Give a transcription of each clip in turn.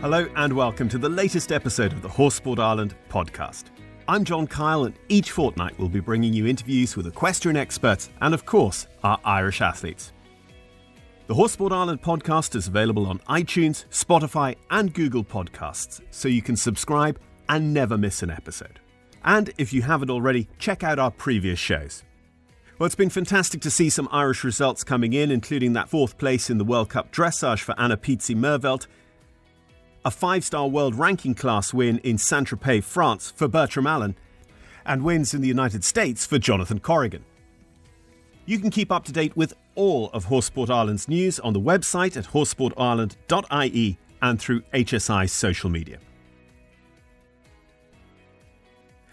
Hello and welcome to the latest episode of the Horsesport Ireland podcast. I'm John Kyle, and each fortnight we'll be bringing you interviews with equestrian experts and, of course, our Irish athletes. The Horsesport Ireland podcast is available on iTunes, Spotify, and Google Podcasts, so you can subscribe and never miss an episode. And if you haven't already, check out our previous shows. Well, it's been fantastic to see some Irish results coming in, including that fourth place in the World Cup dressage for Anna Pizzi Merveldt, a five star world ranking class win in Saint Tropez, France for Bertram Allen, and wins in the United States for Jonathan Corrigan. You can keep up to date with all of Horsesport Ireland's news on the website at horsesportireland.ie and through HSI's social media.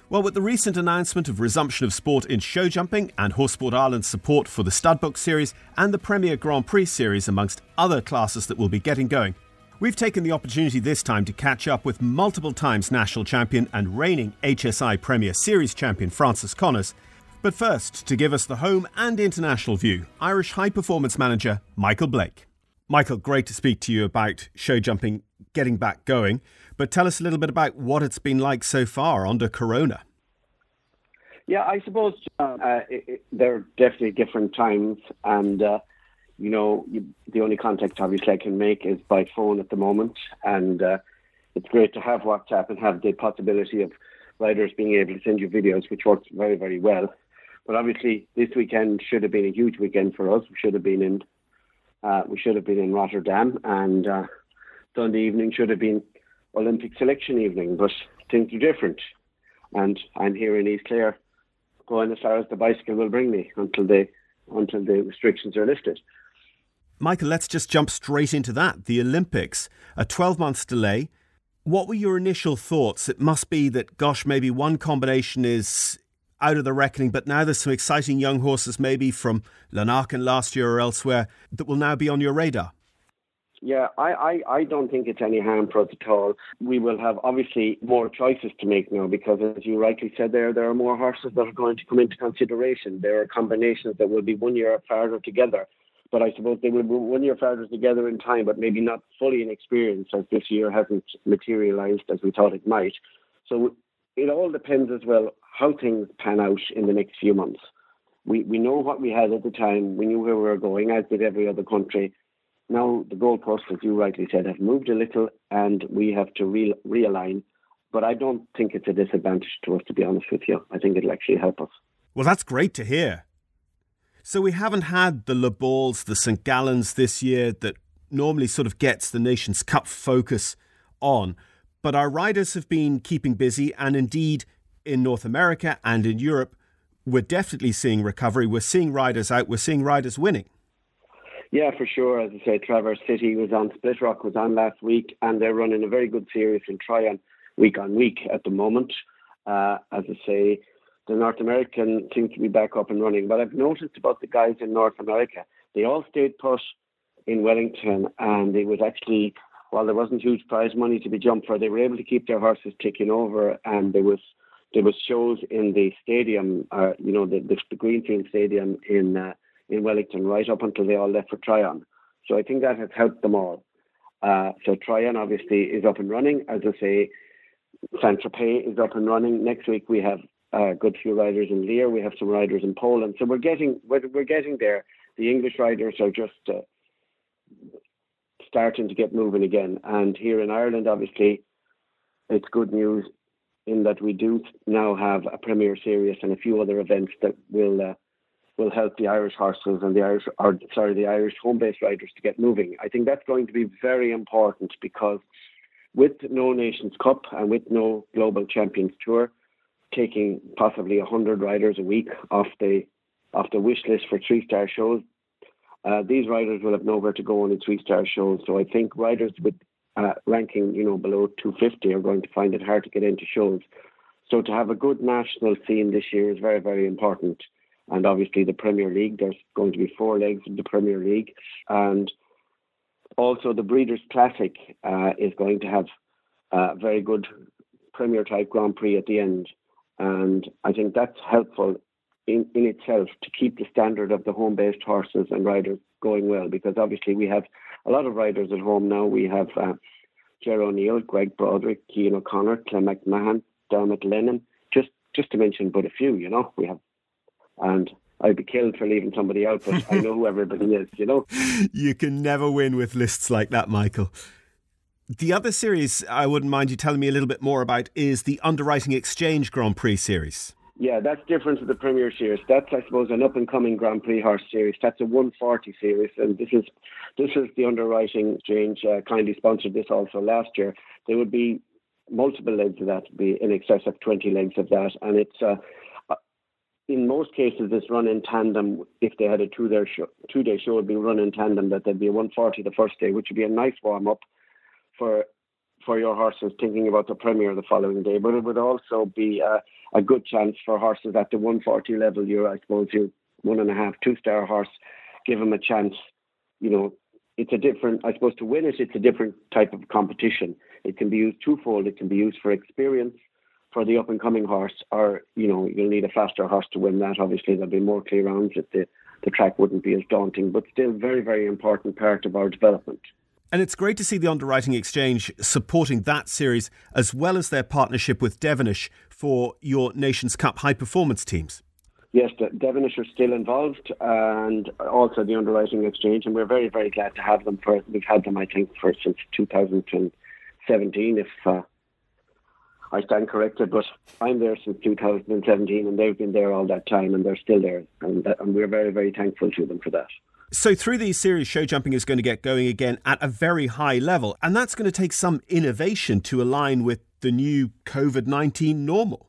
Well, with the recent announcement of resumption of sport in show jumping and Horsesport Ireland's support for the Studbook Series and the Premier Grand Prix Series, amongst other classes that will be getting going, we've taken the opportunity this time to catch up with multiple times national champion and reigning HSI Premier Series champion Francis Connors. But first, to give us the home and international view, Irish high performance manager Michael Blake. Michael, great to speak to you about show jumping getting back going. But tell us a little bit about what it's been like so far under Corona. Yeah, I suppose uh, it, it, there are definitely different times, and uh, you know, you, the only contact obviously I can make is by phone at the moment, and uh, it's great to have WhatsApp and have the possibility of riders being able to send you videos, which works very, very well. But obviously, this weekend should have been a huge weekend for us. We should have been in, uh, we should have been in Rotterdam, and uh, Sunday evening should have been Olympic selection evening, but things are different. And I'm here in East Clare, going as far as the bicycle will bring me until the until the restrictions are lifted. Michael, let's just jump straight into that. The Olympics, a 12 months delay. What were your initial thoughts? It must be that, gosh, maybe one combination is out of the reckoning, but now there's some exciting young horses, maybe from Lanaken last year or elsewhere, that will now be on your radar. Yeah, I, I, I don't think it's any harm for us at all. We will have obviously more choices to make now because, as you rightly said there, there are more horses that are going to come into consideration. There are combinations that will be one year farther together, but I suppose they will be one year together in time, but maybe not fully in experience as this year hasn't materialised as we thought it might. So it all depends as well how things pan out in the next few months. We, we know what we had at the time. We knew where we were going, as did every other country now the goalposts, as you rightly said, have moved a little, and we have to re- realign. But I don't think it's a disadvantage to us, to be honest with you. I think it'll actually help us. Well, that's great to hear. So we haven't had the La Baules, the St. Gallens this year that normally sort of gets the Nations Cup focus on. But our riders have been keeping busy, and indeed in North America and in Europe, we're definitely seeing recovery. We're seeing riders out, we're seeing riders winning. Yeah, for sure. As I say, Traverse City was on, Split Rock was on last week, and they're running a very good series in Tryon week on week at the moment. Uh, as I say, the North American seems to be back up and running. But I've noticed about the guys in North America, they all stayed put in Wellington, and it was actually, while there wasn't huge prize money to be jumped for, they were able to keep their horses ticking over, and there was there was shows in the stadium, uh, you know, the, the, the Greenfield Stadium in. Uh, in Wellington right up until they all left for Tryon. So I think that has helped them all. Uh, so Tryon obviously is up and running. As I say, Saint Tropez is up and running. Next week we have a good few riders in Lier. We have some riders in Poland. So we're getting we're, we're getting there. The English riders are just uh, starting to get moving again. And here in Ireland, obviously, it's good news in that we do now have a Premier Series and a few other events that will uh, will help the Irish horses and the Irish, or sorry, the Irish home-based riders to get moving. I think that's going to be very important because with no Nations Cup and with no Global Champions Tour, taking possibly hundred riders a week off the off the wish list for three-star shows, uh, these riders will have nowhere to go on the three-star shows. So I think riders with uh, ranking, you know, below 250 are going to find it hard to get into shows. So to have a good national scene this year is very, very important and obviously the Premier League. There's going to be four legs of the Premier League, and also the Breeders' Classic uh, is going to have a very good Premier type Grand Prix at the end, and I think that's helpful in, in itself to keep the standard of the home-based horses and riders going well because obviously we have a lot of riders at home now. We have uh, O'Neill, Greg Broderick, Cian O'Connor, Clem McMahon, Dermot Lennon, just just to mention but a few, you know, we have and I'd be killed for leaving somebody out, but I know who everybody is, you know. You can never win with lists like that, Michael. The other series I wouldn't mind you telling me a little bit more about is the Underwriting Exchange Grand Prix series. Yeah, that's different to the Premier Series. That's, I suppose, an up-and-coming Grand Prix horse series. That's a 140 series, and this is this is the Underwriting Exchange. Uh, kindly sponsored this also last year. There would be multiple legs of that, be in excess of 20 legs of that, and it's uh, in most cases, it's run in tandem. If they had a two-day show, two-day show, would be run in tandem. That there'd be a 140 the first day, which would be a nice warm-up for for your horses thinking about the Premier the following day. But it would also be a, a good chance for horses at the 140 level. You're, I suppose, you one and a half, two-star horse. Give them a chance. You know, it's a different. I suppose to win it, it's a different type of competition. It can be used twofold. It can be used for experience for the up and coming horse, or you know, you'll need a faster horse to win that. Obviously, there'll be more clear rounds if the the track wouldn't be as daunting, but still very, very important part of our development. And it's great to see the Underwriting Exchange supporting that series as well as their partnership with Devenish for your Nations Cup high performance teams. Yes, Devenish are still involved and also the Underwriting Exchange, and we're very, very glad to have them for. We've had them, I think, for since 2017, if uh, I stand corrected, but I'm there since 2017 and they've been there all that time and they're still there. And, and we're very, very thankful to them for that. So, through these series, show jumping is going to get going again at a very high level. And that's going to take some innovation to align with the new COVID 19 normal.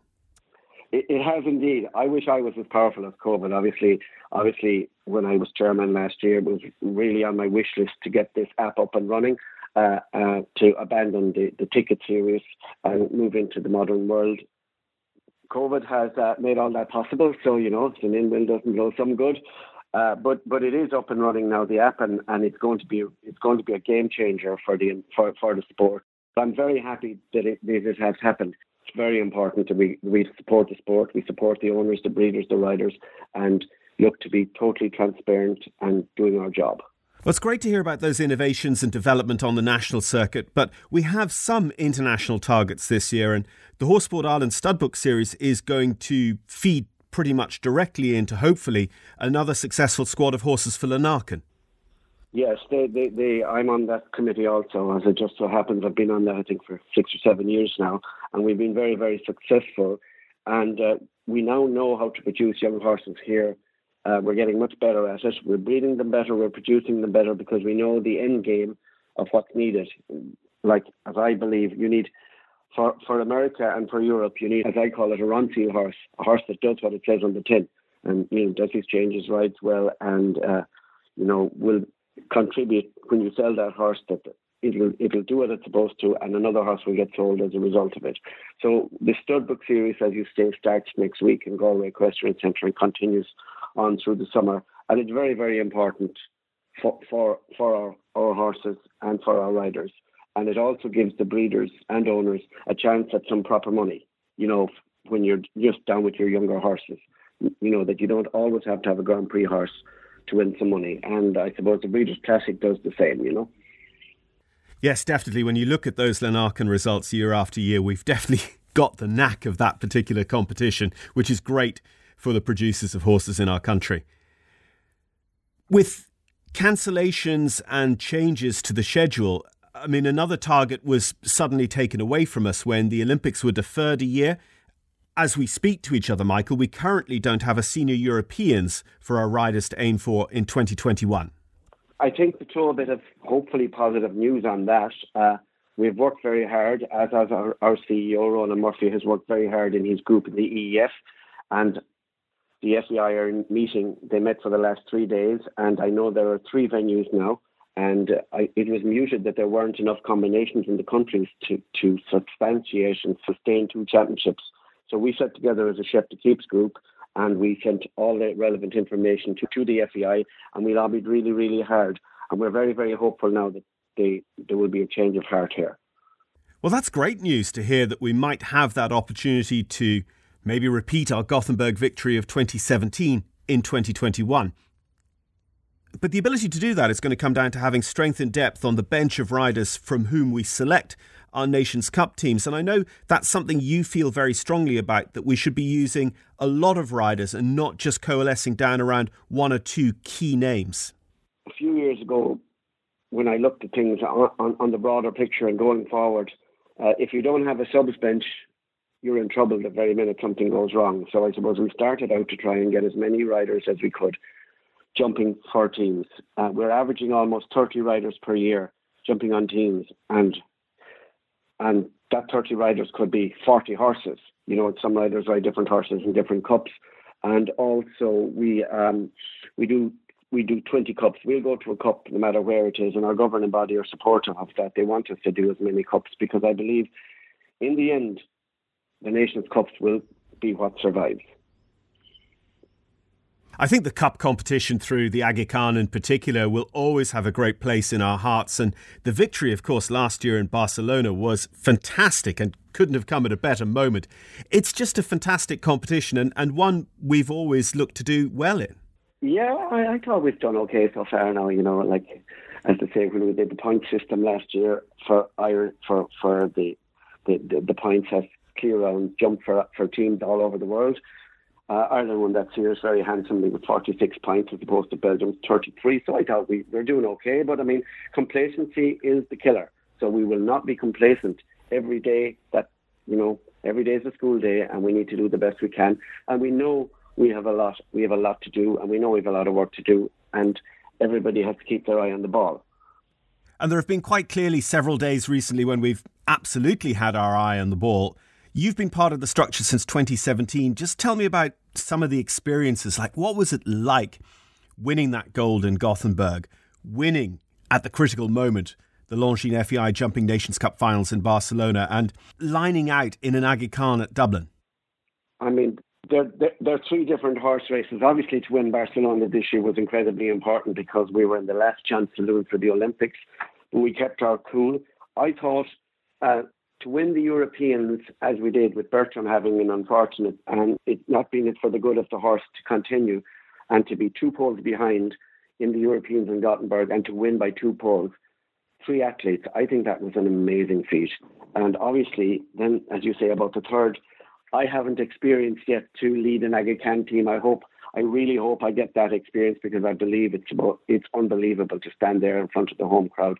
It, it, has indeed. I wish I was as powerful as COVID. Obviously, obviously, when I was chairman last year, it was really on my wish list to get this app up and running. Uh, uh, to abandon the, the ticket series and move into the modern world. COVID has uh, made all that possible, so you know, if an in wind doesn't blow some good. Uh, but but it is up and running now, the app, and, and it's going to be it's going to be a game changer for the for, for the sport. I'm very happy that it, it has happened. It's very important that we we support the sport, we support the owners, the breeders, the riders, and look to be totally transparent and doing our job. Well, it's great to hear about those innovations and development on the national circuit, but we have some international targets this year, and the Horse Sport Ireland Studbook Series is going to feed pretty much directly into, hopefully, another successful squad of horses for Lanaken. Yes, they, they, they, I'm on that committee also, as it just so happens. I've been on that, I think, for six or seven years now, and we've been very, very successful. And uh, we now know how to produce young horses here uh, we're getting much better at it. We're breeding them better. We're producing them better because we know the end game of what's needed. Like as I believe, you need for for America and for Europe, you need, as I call it, a Ronseal horse, a horse that does what it says on the tin, and you know does his changes, rides well, and uh, you know will contribute when you sell that horse that it'll it'll do what it's supposed to, and another horse will get sold as a result of it. So the Studbook series, as you say, starts next week in Galway Equestrian Centre and continues on through the summer, and it's very very important for for for our, our horses and for our riders, and it also gives the breeders and owners a chance at some proper money. You know, when you're just down with your younger horses, you know that you don't always have to have a Grand Prix horse to win some money, and I suppose the Breeders' Classic does the same. You know. Yes, definitely. When you look at those Lanaken results year after year, we've definitely got the knack of that particular competition, which is great for the producers of horses in our country. With cancellations and changes to the schedule, I mean, another target was suddenly taken away from us when the Olympics were deferred a year. As we speak to each other, Michael, we currently don't have a senior Europeans for our riders to aim for in 2021. I think to throw a bit of hopefully positive news on that, uh, we've worked very hard, as, as our, our CEO, Ronan Murphy, has worked very hard in his group in the EEF. And the FEI are meeting. They met for the last three days, and I know there are three venues now. And I, it was muted that there weren't enough combinations in the countries to, to substantiate and sustain two championships. So we set together as a Chef d'Equipes group and we sent all the relevant information to, to the FEI and we lobbied really, really hard. And we're very, very hopeful now that they, there will be a change of heart here. Well, that's great news to hear that we might have that opportunity to maybe repeat our Gothenburg victory of 2017 in 2021. But the ability to do that is going to come down to having strength and depth on the bench of riders from whom we select our Nations Cup teams. And I know that's something you feel very strongly about that we should be using a lot of riders and not just coalescing down around one or two key names. A few years ago, when I looked at things on, on, on the broader picture and going forward, uh, if you don't have a subs bench, you're in trouble the very minute something goes wrong. So I suppose we started out to try and get as many riders as we could jumping for teams. Uh, we're averaging almost 30 riders per year jumping on teams, and and that 30 riders could be 40 horses. You know, some riders ride different horses in different cups, and also we um, we do we do 20 cups. We'll go to a cup no matter where it is, and our governing body are supportive of that. They want us to do as many cups because I believe, in the end, the Nations Cups will be what survives. I think the cup competition through the Aga Khan in particular will always have a great place in our hearts. And the victory, of course, last year in Barcelona was fantastic and couldn't have come at a better moment. It's just a fantastic competition and, and one we've always looked to do well in. Yeah, I, I thought we've done okay so far now. You know, like as I say, when we did the point system last year for for for the the, the, the points has clear round jump for for teams all over the world. Uh, Ireland won that series very handsomely with 46 points as opposed to Belgium's 33. So I thought we were doing okay. But I mean, complacency is the killer. So we will not be complacent every day. That you know, every day is a school day, and we need to do the best we can. And we know we have a lot. We have a lot to do, and we know we have a lot of work to do. And everybody has to keep their eye on the ball. And there have been quite clearly several days recently when we've absolutely had our eye on the ball. You've been part of the structure since 2017. Just tell me about some of the experiences. Like, what was it like winning that gold in Gothenburg, winning at the critical moment the Longines FEI Jumping Nations Cup finals in Barcelona, and lining out in an Aga Khan at Dublin? I mean, there, there, there, are three different horse races. Obviously, to win Barcelona this year was incredibly important because we were in the last chance to lose for the Olympics, but we kept our cool. I thought uh, to win the Europeans as we did with Bertram having an unfortunate and it not being it for the good of the horse to continue and to be two poles behind in the Europeans in Gothenburg and to win by two poles, three athletes, I think that was an amazing feat. And obviously, then as you say about the third, I haven't experienced yet to lead an Aga Khan team. I hope, I really hope I get that experience because I believe it's about, it's unbelievable to stand there in front of the home crowd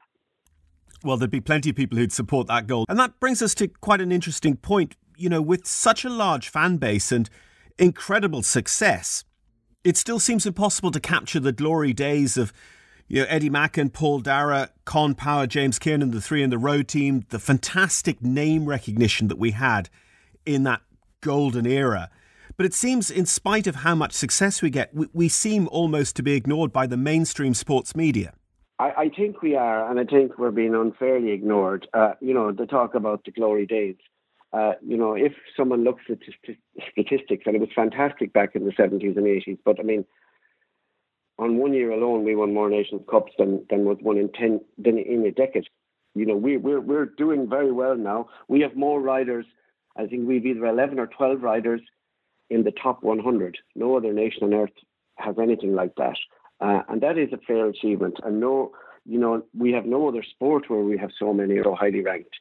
well, there'd be plenty of people who'd support that goal. And that brings us to quite an interesting point. You know, with such a large fan base and incredible success, it still seems impossible to capture the glory days of you know, Eddie Macken, Paul Darragh, Con Power, James Kernan, the three in the road team, the fantastic name recognition that we had in that golden era. But it seems, in spite of how much success we get, we, we seem almost to be ignored by the mainstream sports media. I, I think we are, and I think we're being unfairly ignored. Uh, you know, the talk about the glory days. Uh, you know, if someone looks at statistics, and it was fantastic back in the 70s and 80s, but I mean, on one year alone, we won more Nations Cups than, than was won in 10 than in a decade. You know, we, we're, we're doing very well now. We have more riders. I think we've either 11 or 12 riders in the top 100. No other nation on earth has anything like that. Uh, and that is a fair achievement. And no, you know, we have no other sport where we have so many so highly ranked.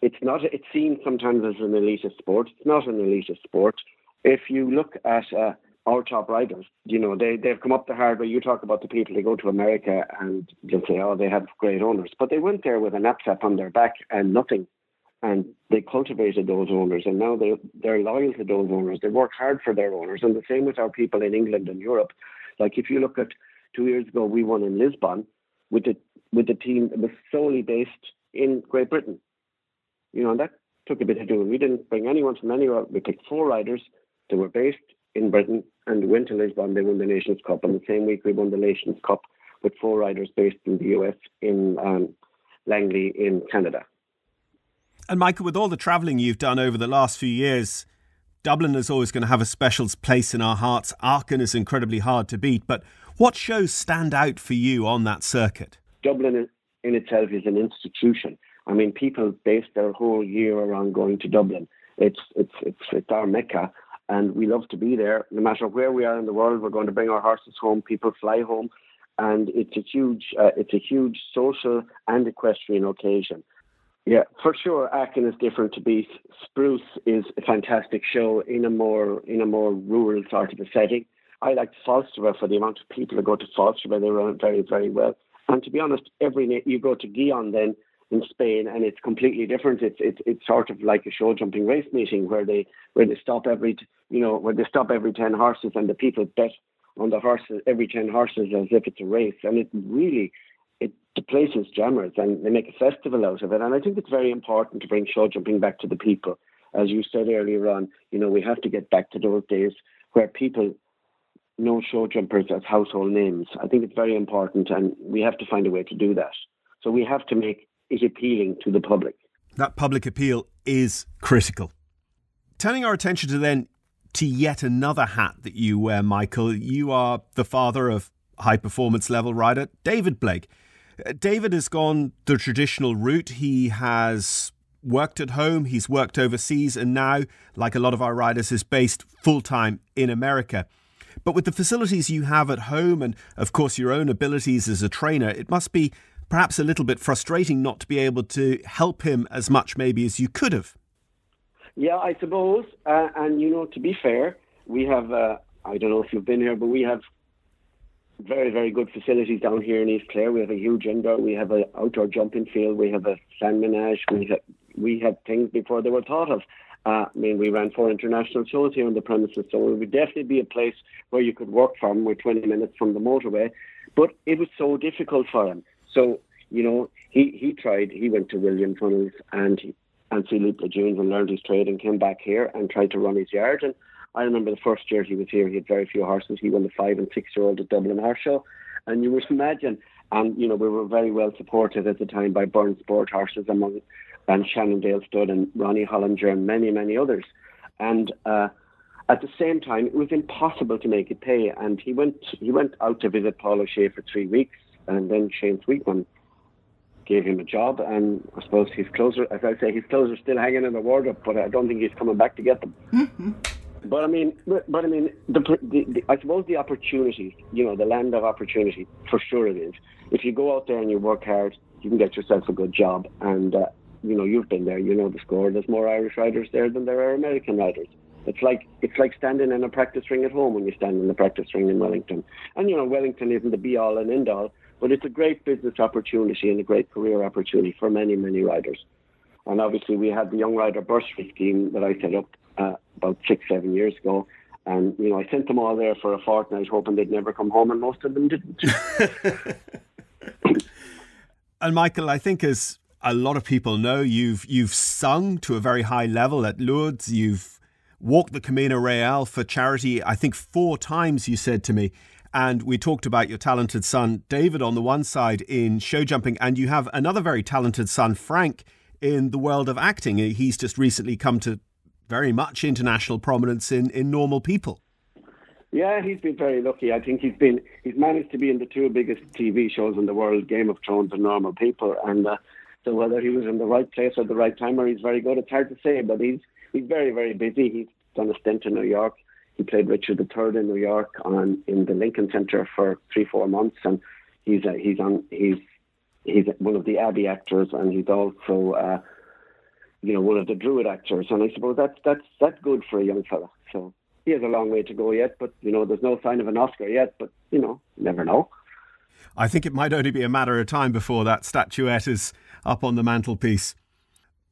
It's not. It's seen sometimes as an elitist sport. It's not an elitist sport. If you look at uh, our top riders, you know, they they've come up the hard way. You talk about the people they go to America and they'll say, oh, they have great owners, but they went there with a knapsack on their back and nothing, and they cultivated those owners, and now they they're loyal to those owners. They work hard for their owners, and the same with our people in England and Europe. Like if you look at two years ago, we won in Lisbon with the with the team that was solely based in Great Britain. You know, and that took a bit of doing. We didn't bring anyone from anywhere. We picked four riders that were based in Britain and went to Lisbon. They won the Nations Cup. And the same week, we won the Nations Cup with four riders based in the US in um, Langley in Canada. And Michael, with all the travelling you've done over the last few years, Dublin is always going to have a special place in our hearts. Aachen is incredibly hard to beat. But what shows stand out for you on that circuit? Dublin in itself is an institution. I mean, people base their whole year around going to Dublin. It's it's it's it's our mecca, and we love to be there. No matter where we are in the world, we're going to bring our horses home. People fly home, and it's a huge uh, it's a huge social and equestrian occasion. Yeah, for sure. Aachen is different to Beath. Spruce is a fantastic show in a more in a more rural sort of a setting. I like Falsterbo for the amount of people that go to Falsterbo. They run it very very well. And to be honest, every you go to Gijón then in Spain, and it's completely different. It's it's it's sort of like a show jumping race meeting where they where they stop every you know where they stop every ten horses and the people bet on the horses every ten horses as if it's a race, and it really it the place is jammers and they make a festival out of it. And I think it's very important to bring show jumping back to the people, as you said earlier on. You know we have to get back to those days where people know show jumpers as household names. I think it's very important, and we have to find a way to do that. So we have to make it appealing to the public. That public appeal is critical. Turning our attention to then to yet another hat that you wear, Michael. You are the father of high performance level rider David Blake. David has gone the traditional route. He has worked at home, he's worked overseas, and now, like a lot of our riders, is based full time in America. But with the facilities you have at home and, of course, your own abilities as a trainer, it must be perhaps a little bit frustrating not to be able to help him as much maybe as you could have. Yeah, I suppose. Uh, and, you know, to be fair, we have, uh, I don't know if you've been here, but we have very, very good facilities down here in East Clare. We have a huge indoor, we have an outdoor jumping field, we have a sand menage, we have, we had things before they were thought of. Uh, I mean, we ran four international shows here on the premises, so it would definitely be a place where you could work from. We're 20 minutes from the motorway, but it was so difficult for him. So, you know, he, he tried, he went to William Funnell's and he, and Philippe Lejeune and learned his trade and came back here and tried to run his yard. And I remember the first year he was here, he had very few horses. He won the five and six year old at Dublin Horse Show. And you would imagine, and you know, we were very well supported at the time by Burn Sport horses among and Shannondale Stud and Ronnie Hollinger and many, many others. And uh, at the same time, it was impossible to make it pay. And he went he went out to visit Paul O'Shea for three weeks and then Shane Sweetman gave him a job, and I suppose his clothes are, as I say, his clothes are still hanging in the wardrobe, but I don't think he's coming back to get them. Mm-hmm. But I mean, but, but I mean, the, the, the, I suppose the opportunity, you know, the land of opportunity, for sure it is. If you go out there and you work hard, you can get yourself a good job, and uh, you know, you've been there, you know the score. There's more Irish riders there than there are American riders. It's like it's like standing in a practice ring at home when you stand in the practice ring in Wellington. And you know, Wellington isn't the be all and end all, but it's a great business opportunity and a great career opportunity for many, many riders. And obviously, we had the Young Rider Bursary scheme that I set up uh, about six, seven years ago. And, you know, I sent them all there for a fortnight, hoping they'd never come home, and most of them didn't. and, Michael, I think as a lot of people know, you've, you've sung to a very high level at Lourdes. You've walked the Camino Real for charity, I think four times, you said to me. And we talked about your talented son, David, on the one side in show jumping, and you have another very talented son, Frank, in the world of acting. He's just recently come to very much international prominence in, in normal people. Yeah, he's been very lucky. I think he's been he's managed to be in the two biggest TV shows in the world, Game of Thrones and Normal People. And uh, so whether he was in the right place at the right time or he's very good, it's hard to say. But he's he's very very busy. He's done a stint in New York. He played Richard III in New York on in the Lincoln Center for three four months, and he's uh, he's on he's he's one of the Abbey actors, and he's also uh, you know one of the Druid actors, and I suppose that's that's that's good for a young fella. So he has a long way to go yet, but you know there's no sign of an Oscar yet, but you know never know. I think it might only be a matter of time before that statuette is up on the mantelpiece.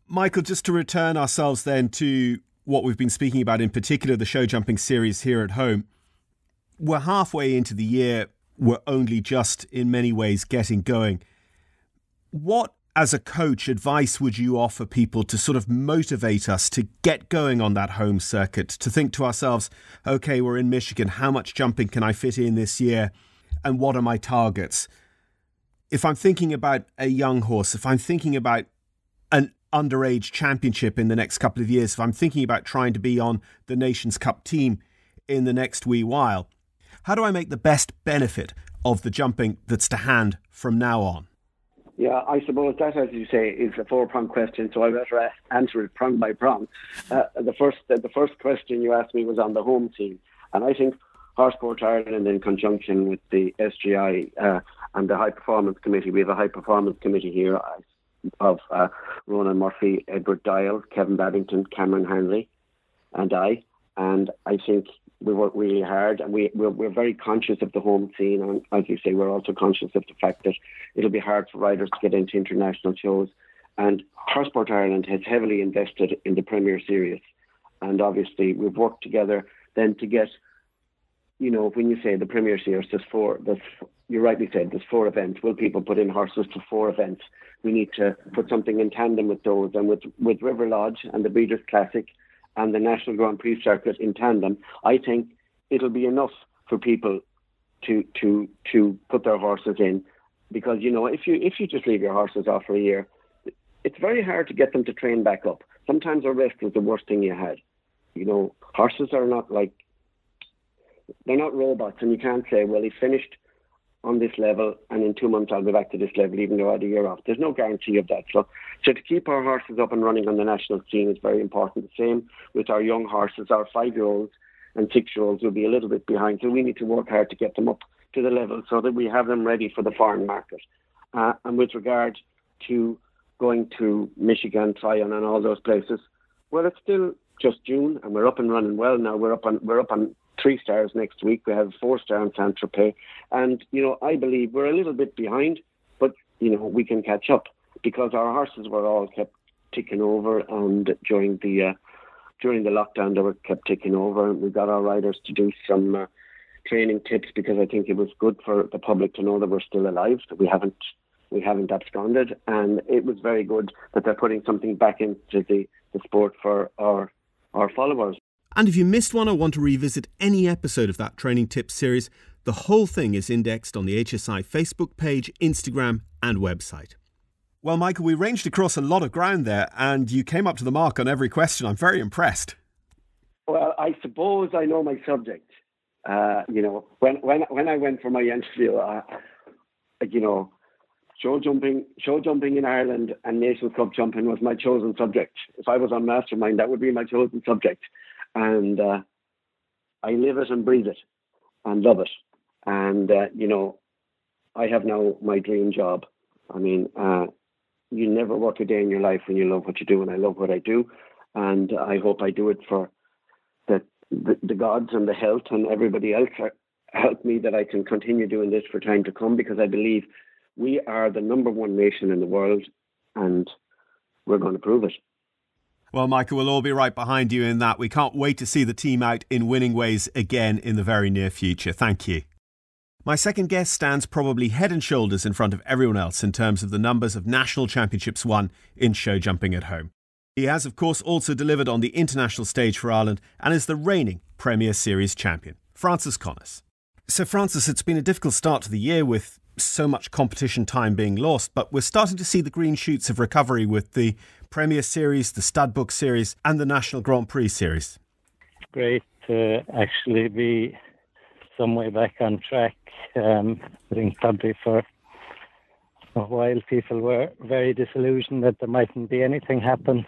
Michael, just to return ourselves then to what we've been speaking about, in particular the show jumping series here at home, we're halfway into the year. We're only just, in many ways, getting going. What, as a coach, advice would you offer people to sort of motivate us to get going on that home circuit? To think to ourselves, okay, we're in Michigan. How much jumping can I fit in this year? And what are my targets? If I'm thinking about a young horse, if I'm thinking about an underage championship in the next couple of years, if I'm thinking about trying to be on the Nations Cup team in the next wee while, how do I make the best benefit of the jumping that's to hand from now on? Yeah, I suppose that, as you say, is a four-prong question. So I better answer it prong by prong. Uh, the first, uh, the first question you asked me was on the home team, and I think Horse Ireland, in conjunction with the SJI uh, and the High Performance Committee, we have a High Performance Committee here of uh, Ronan Murphy, Edward Dial, Kevin Babington, Cameron Hanley, and I. And I think we work really hard and we, we're, we're very conscious of the home scene. And as you say, we're also conscious of the fact that it'll be hard for riders to get into international shows. And Horse Sport Ireland has heavily invested in the Premier Series. And obviously, we've worked together then to get, you know, when you say the Premier Series, there's four, there's, you rightly said, there's four events. Will people put in horses to four events? We need to put something in tandem with those. And with, with River Lodge and the Breeders' Classic, and the National Grand Prix circuit in tandem, I think it'll be enough for people to to to put their horses in, because you know if you if you just leave your horses off for a year, it's very hard to get them to train back up. Sometimes a rest is the worst thing you had. You know, horses are not like they're not robots, and you can't say, well, he finished on this level, and in two months I'll be back to this level, even though I had a year off. There's no guarantee of that. So, so to keep our horses up and running on the national scene is very important. The same with our young horses, our five-year-olds and six-year-olds will be a little bit behind. So we need to work hard to get them up to the level so that we have them ready for the foreign market. Uh, and with regard to going to Michigan, Tryon, and all those places, well, it's still just June, and we're up and running well now. We're up on we're up on three stars next week. We have four star in Saint Tropez, and you know I believe we're a little bit behind, but you know we can catch up because our horses were all kept ticking over, and during the uh, during the lockdown they were kept ticking over, and we got our riders to do some. Uh, training tips because I think it was good for the public to know that we're still alive, that we haven't we haven't absconded, and it was very good that they're putting something back into the, the sport for our our followers. And if you missed one or want to revisit any episode of that training tips series, the whole thing is indexed on the HSI Facebook page, Instagram, and website. Well, Michael, we ranged across a lot of ground there, and you came up to the mark on every question. I'm very impressed. Well, I suppose I know my subject. Uh, you know, when when when I went for my interview, uh, you know, show jumping, show jumping in Ireland and National Cup jumping was my chosen subject. If I was on Mastermind, that would be my chosen subject and uh, I live it and breathe it and love it. And uh, you know, I have now my dream job. I mean, uh, you never work a day in your life when you love what you do, and I love what I do, and I hope I do it for the the, the gods and the health and everybody else help me that I can continue doing this for time to come because I believe we are the number one nation in the world, and we're going to prove it. Well, Michael, we'll all be right behind you in that. We can't wait to see the team out in winning ways again in the very near future. Thank you. My second guest stands probably head and shoulders in front of everyone else in terms of the numbers of national championships won in show jumping at home. He has, of course, also delivered on the international stage for Ireland and is the reigning Premier Series champion, Francis Connors. So, Francis, it's been a difficult start to the year with so much competition time being lost, but we're starting to see the green shoots of recovery with the Premier Series, the Studbook Series, and the National Grand Prix Series. Great to actually be some way back on track. Um, I think probably for a while people were very disillusioned that there mightn't be anything happen.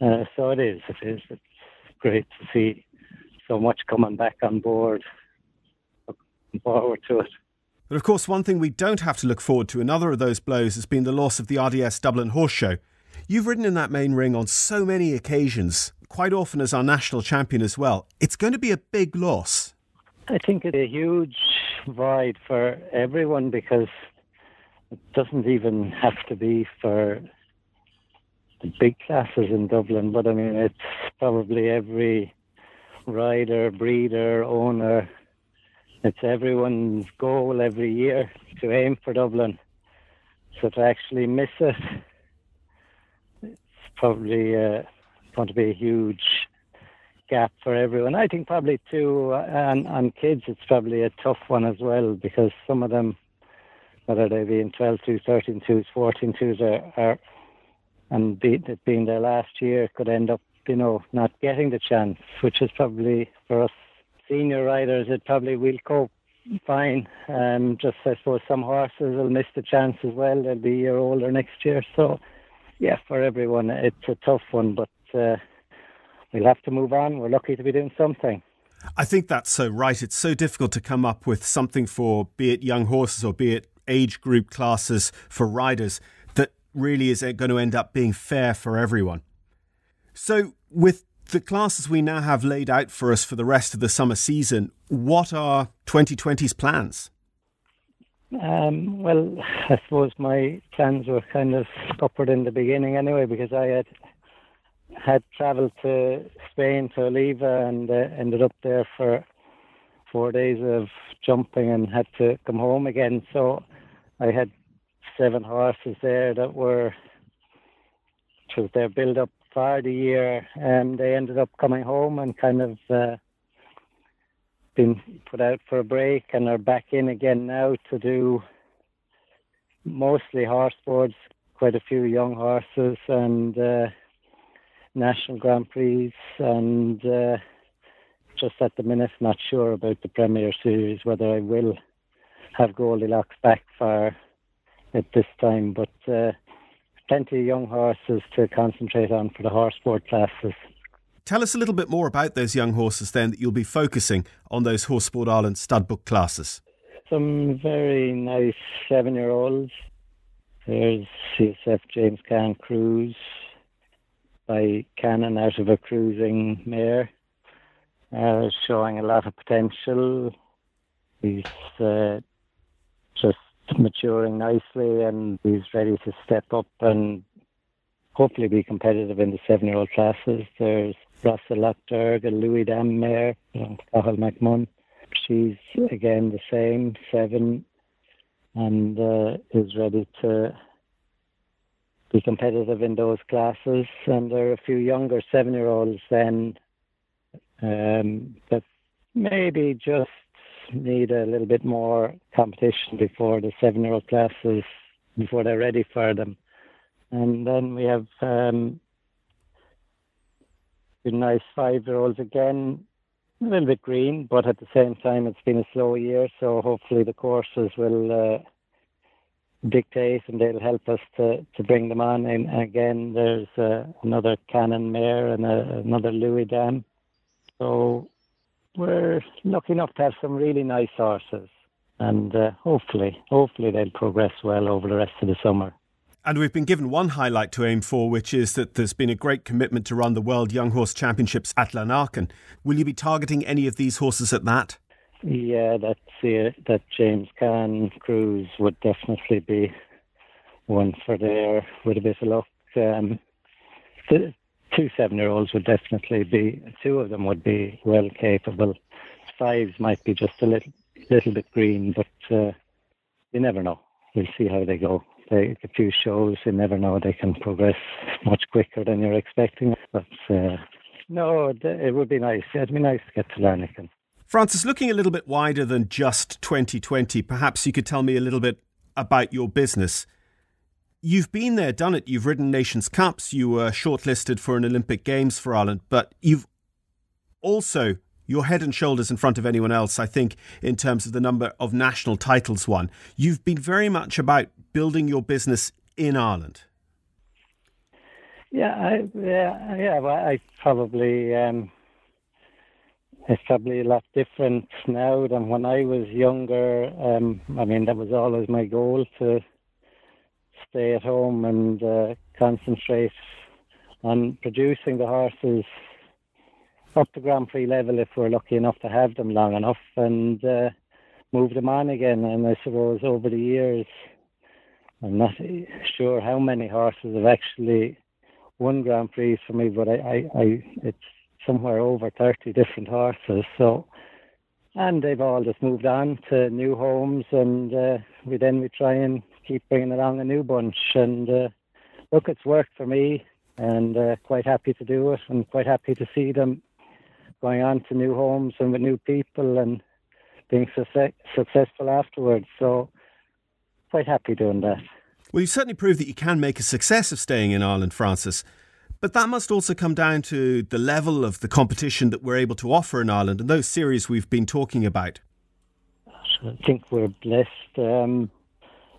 Uh, so it is. It is. It's great to see so much coming back on board. Looking forward to it. But of course, one thing we don't have to look forward to, another of those blows, has been the loss of the RDS Dublin Horse Show. You've ridden in that main ring on so many occasions, quite often as our national champion as well. It's going to be a big loss. I think it's a huge void for everyone because it doesn't even have to be for the big classes in Dublin, but I mean, it's probably every rider, breeder, owner. It's everyone's goal every year to aim for Dublin. So to actually miss it it's probably uh, going to be a huge gap for everyone. I think probably too, uh, and on kids, it's probably a tough one as well because some of them, whether they be in 12 twos, 13 twos, 14 twos, are, are and be, being their last year, could end up, you know, not getting the chance, which is probably for us senior riders, it probably will cope fine. Um, just I suppose some horses will miss the chance as well. They'll be a year older next year, so yeah, for everyone, it's a tough one, but uh, we'll have to move on. We're lucky to be doing something. I think that's so right. It's so difficult to come up with something for, be it young horses or be it age group classes for riders, that really is going to end up being fair for everyone. So, with the classes we now have laid out for us for the rest of the summer season, what are 2020's plans? Um, well, I suppose my plans were kind of upward in the beginning anyway, because I had had travelled to Spain to Oliva and uh, ended up there for four days of jumping and had to come home again. So I had seven horses there that were, which was their build up for the year, and they ended up coming home and kind of uh, been put out for a break and are back in again now to do mostly horse boards, quite a few young horses and uh, national Grand Prix, and uh, just at the minute not sure about the Premier Series whether I will have Goldilocks back for at this time, but. Uh, plenty of young horses to concentrate on for the horse sport classes. Tell us a little bit more about those young horses then that you'll be focusing on those Horse Sport Ireland stud book classes. Some very nice seven year olds. There's CSF James Kann Cruz by Kannan out of a cruising mare, uh, showing a lot of potential. He's uh, just maturing nicely and he's ready to step up and hopefully be competitive in the seven year old classes. There's Russell Lochderg, a Louis Dam mare, Cathal McMunn. She's again the same, seven, and uh, is ready to be competitive in those classes. And there are a few younger seven year olds then um, that maybe just need a little bit more competition before the seven year old classes, before they're ready for them. And then we have um, the nice five year olds again, a little bit green, but at the same time, it's been a slow year, so hopefully the courses will. Uh, dictate and they'll help us to, to bring them on. And again, there's uh, another Kannan Mare and a, another Louis Dam. So we're lucky enough to have some really nice horses, and uh, hopefully, hopefully they'll progress well over the rest of the summer. And we've been given one highlight to aim for, which is that there's been a great commitment to run the World Young Horse Championships at Lanaken. Will you be targeting any of these horses at that? Yeah, that's uh, that James Kann Cruz would definitely be one for there with a bit of luck. Um, the, two seven year olds would definitely be two of them would be well capable. Fives might be just a little little bit green, but uh, you never know. We'll see how they go. They, a few shows, you never know. They can progress much quicker than you're expecting. But uh, no, it would be nice. It'd be nice to get to learn Lanaken. Francis, looking a little bit wider than just 2020, perhaps you could tell me a little bit about your business. You've been there, done it. You've ridden Nations Cups. You were shortlisted for an Olympic Games for Ireland, but you've also you're head and shoulders in front of anyone else, I think, in terms of the number of national titles won. You've been very much about building your business in Ireland. Yeah, I, yeah, yeah. Well, I probably um, it's probably a lot different now than when I was younger. Um, I mean, that was always my goal to stay at home and uh, concentrate on producing the horses up to Grand Prix level if we're lucky enough to have them long enough and uh, move them on again. And I suppose over the years, I'm not sure how many horses have actually won Grand Prix for me, but I, I, I it's somewhere over 30 different horses. So, and they've all just moved on to new homes, and uh, we then we try and keep bringing along a new bunch. And uh, look, it's worked for me, and uh, quite happy to do it, and quite happy to see them going on to new homes and with new people and being success- successful afterwards. So, quite happy doing that. Well, you certainly proved that you can make a success of staying in Ireland, Francis. But that must also come down to the level of the competition that we're able to offer in Ireland and those series we've been talking about. I think we're blessed. Um,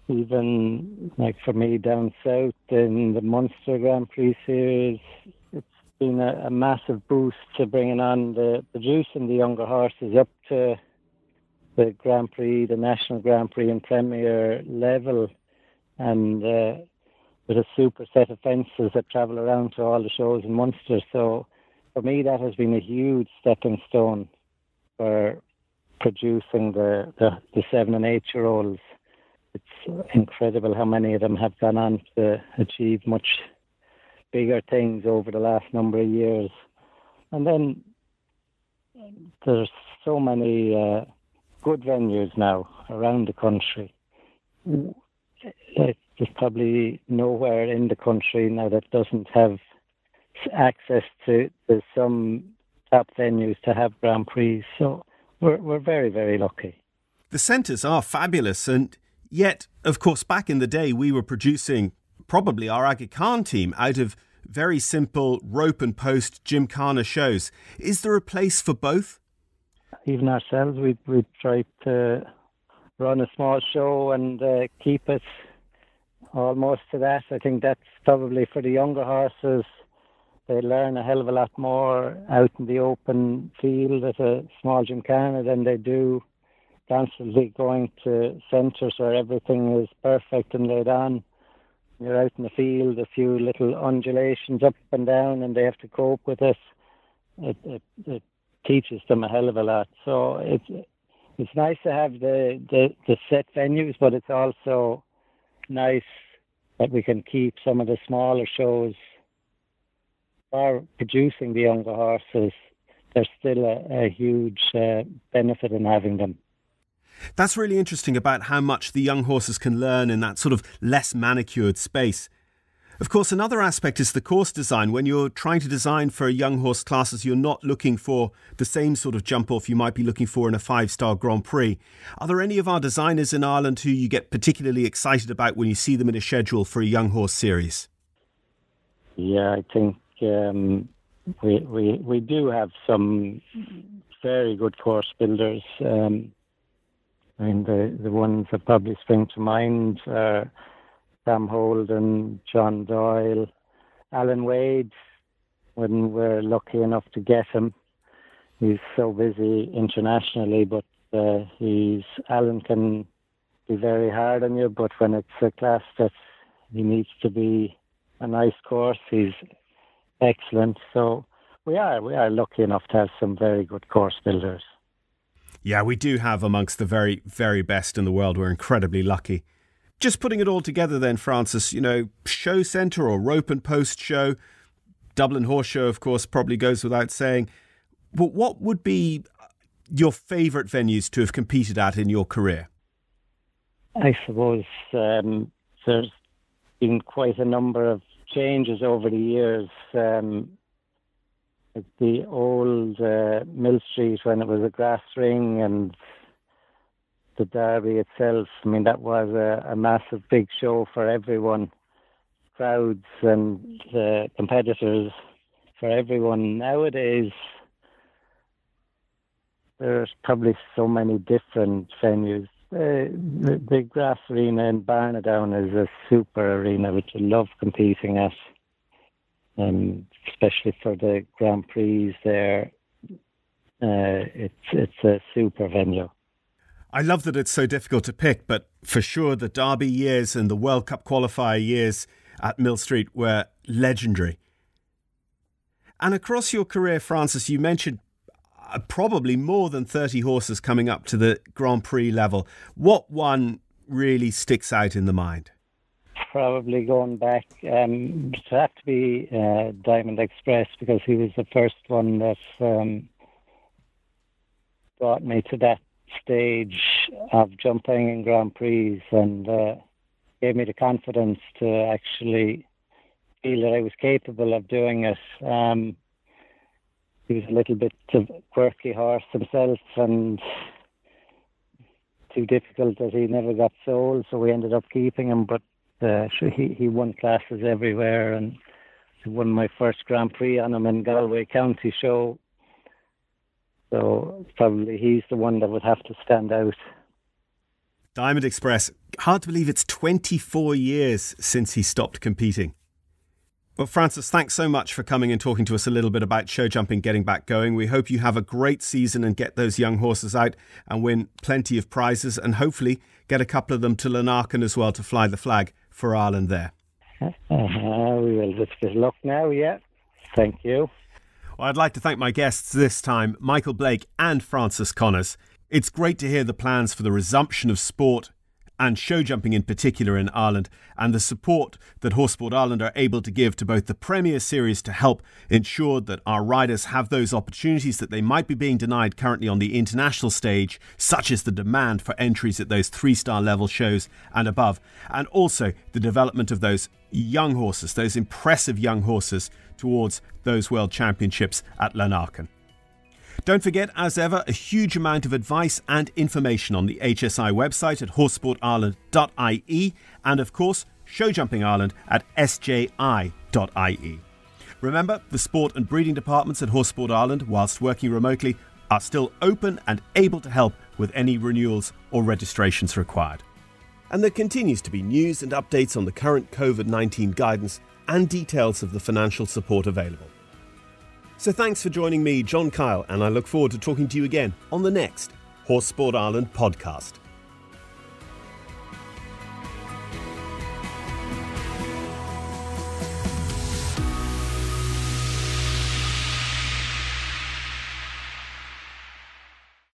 even like for me down south in the Munster Grand Prix series, it's been a, a, massive boost to bringing on the producing the younger horses up to the Grand Prix, the National Grand Prix and Premier level, and uh, with a super set of fences that travel around to all the shows in Munster. So for me, that has been a huge stepping stone for producing the, the, the seven and eight year olds. It's incredible how many of them have gone on to achieve much bigger things over the last number of years. And then there's so many uh, good venues now around the country. There's probably nowhere in the country now that doesn't have access to, to some top venues to have Grand Prix. So we're, we're very, very lucky. The centres are fabulous, and yet, of course, back in the day, we were producing probably our Aga Khan team out of very simple rope and post gymkhana shows. Is there a place for both? Even ourselves, we we try to run a small show and uh, keep it almost to that. I think that's probably for the younger horses they learn a hell of a lot more out in the open field at a small gymkhana than they do constantly going to centres where everything is perfect and laid on. You're out in the field, a few little undulations up and down, and they have to cope with this. It, it, it teaches them a hell of a lot. So it's it's nice to have the, the, the set venues, but it's also nice that we can keep some of the smaller shows are producing the younger horses, there's still a, a huge uh, benefit in having them. That's really interesting about how much the young horses can learn in that sort of less manicured space. Of course, another aspect is the course design. When you're trying to design for a young horse classes, you're not looking for the same sort of jump off you might be looking for in a five star Grand Prix. Are there any of our designers in Ireland who you get particularly excited about when you see them in a schedule for a young horse series? Yeah, I think um, we we we do have some very good course builders. Um, I mean, the the ones that probably spring to mind are Sam Holden, John Doyle, Alan Wade. When we're lucky enough to get him, he's so busy internationally, but uh, he's Alan can be very hard on you. But when it's a class that he needs to be a nice course, he's excellent. So we are we are lucky enough to have some very good course builders. Yeah, we do have amongst the very very best in the world. We're incredibly lucky. Just putting it all together, then, Francis. You know, show centre or rope and post show, Dublin Horse Show, of course, probably goes without saying. But what would be your favourite venues to have competed at in your career? I suppose um, there's been quite a number of changes over the years. Um, the old uh, Mill Street when it was a grass ring and the derby itself, I mean, that was a, a massive big show for everyone, crowds and uh, competitors for everyone. Nowadays, there's probably so many different venues. The, the grass arena in Barnadown is a super arena which I love competing at, um, especially for the Grand Prix there. Uh, it's it's a super venue. I love that it's so difficult to pick, but for sure the Derby years and the World Cup qualifier years at Millstreet were legendary. And across your career, Francis, you mentioned uh, probably more than 30 horses coming up to the Grand Prix level. What one really sticks out in the mind? Probably going back, um, it have to be uh, Diamond Express because he was the first one that um, brought me to that stage of jumping in Grand Prix and uh, gave me the confidence to actually feel that I was capable of doing it. Um, he was a little bit of a quirky horse himself and too difficult that he never got sold, so we ended up keeping him. But uh, he he won classes everywhere, and won my first Grand Prix on him in Galway County Show. So probably he's the one that would have to stand out. Diamond Express. Hard to believe it's 24 years since he stopped competing. Well, Francis, thanks so much for coming and talking to us a little bit about show jumping getting back going. We hope you have a great season and get those young horses out and win plenty of prizes and hopefully get a couple of them to Lanaken as well to fly the flag for Ireland there. Uh, we will just good luck now, yeah. Thank you. Well, I'd like to thank my guests this time, Michael Blake and Francis Connors. It's great to hear the plans for the resumption of sport and show jumping in particular in Ireland, and the support that Horse Sport Ireland are able to give to both the Premier Series to help ensure that our riders have those opportunities that they might be being denied currently on the international stage, such as the demand for entries at those three star level shows and above, and also the development of those young horses, those impressive young horses, towards those World Championships at Lanaken. Don't forget, as ever, a huge amount of advice and information on the HSI website at horsesportireland.ie and, of course, Show Ireland at sji.ie. Remember, the sport and breeding departments at Horse Sport Ireland, whilst working remotely, are still open and able to help with any renewals or registrations required. And there continues to be news and updates on the current COVID 19 guidance and details of the financial support available. So thanks for joining me, John Kyle, and I look forward to talking to you again on the next Horse Sport Ireland podcast.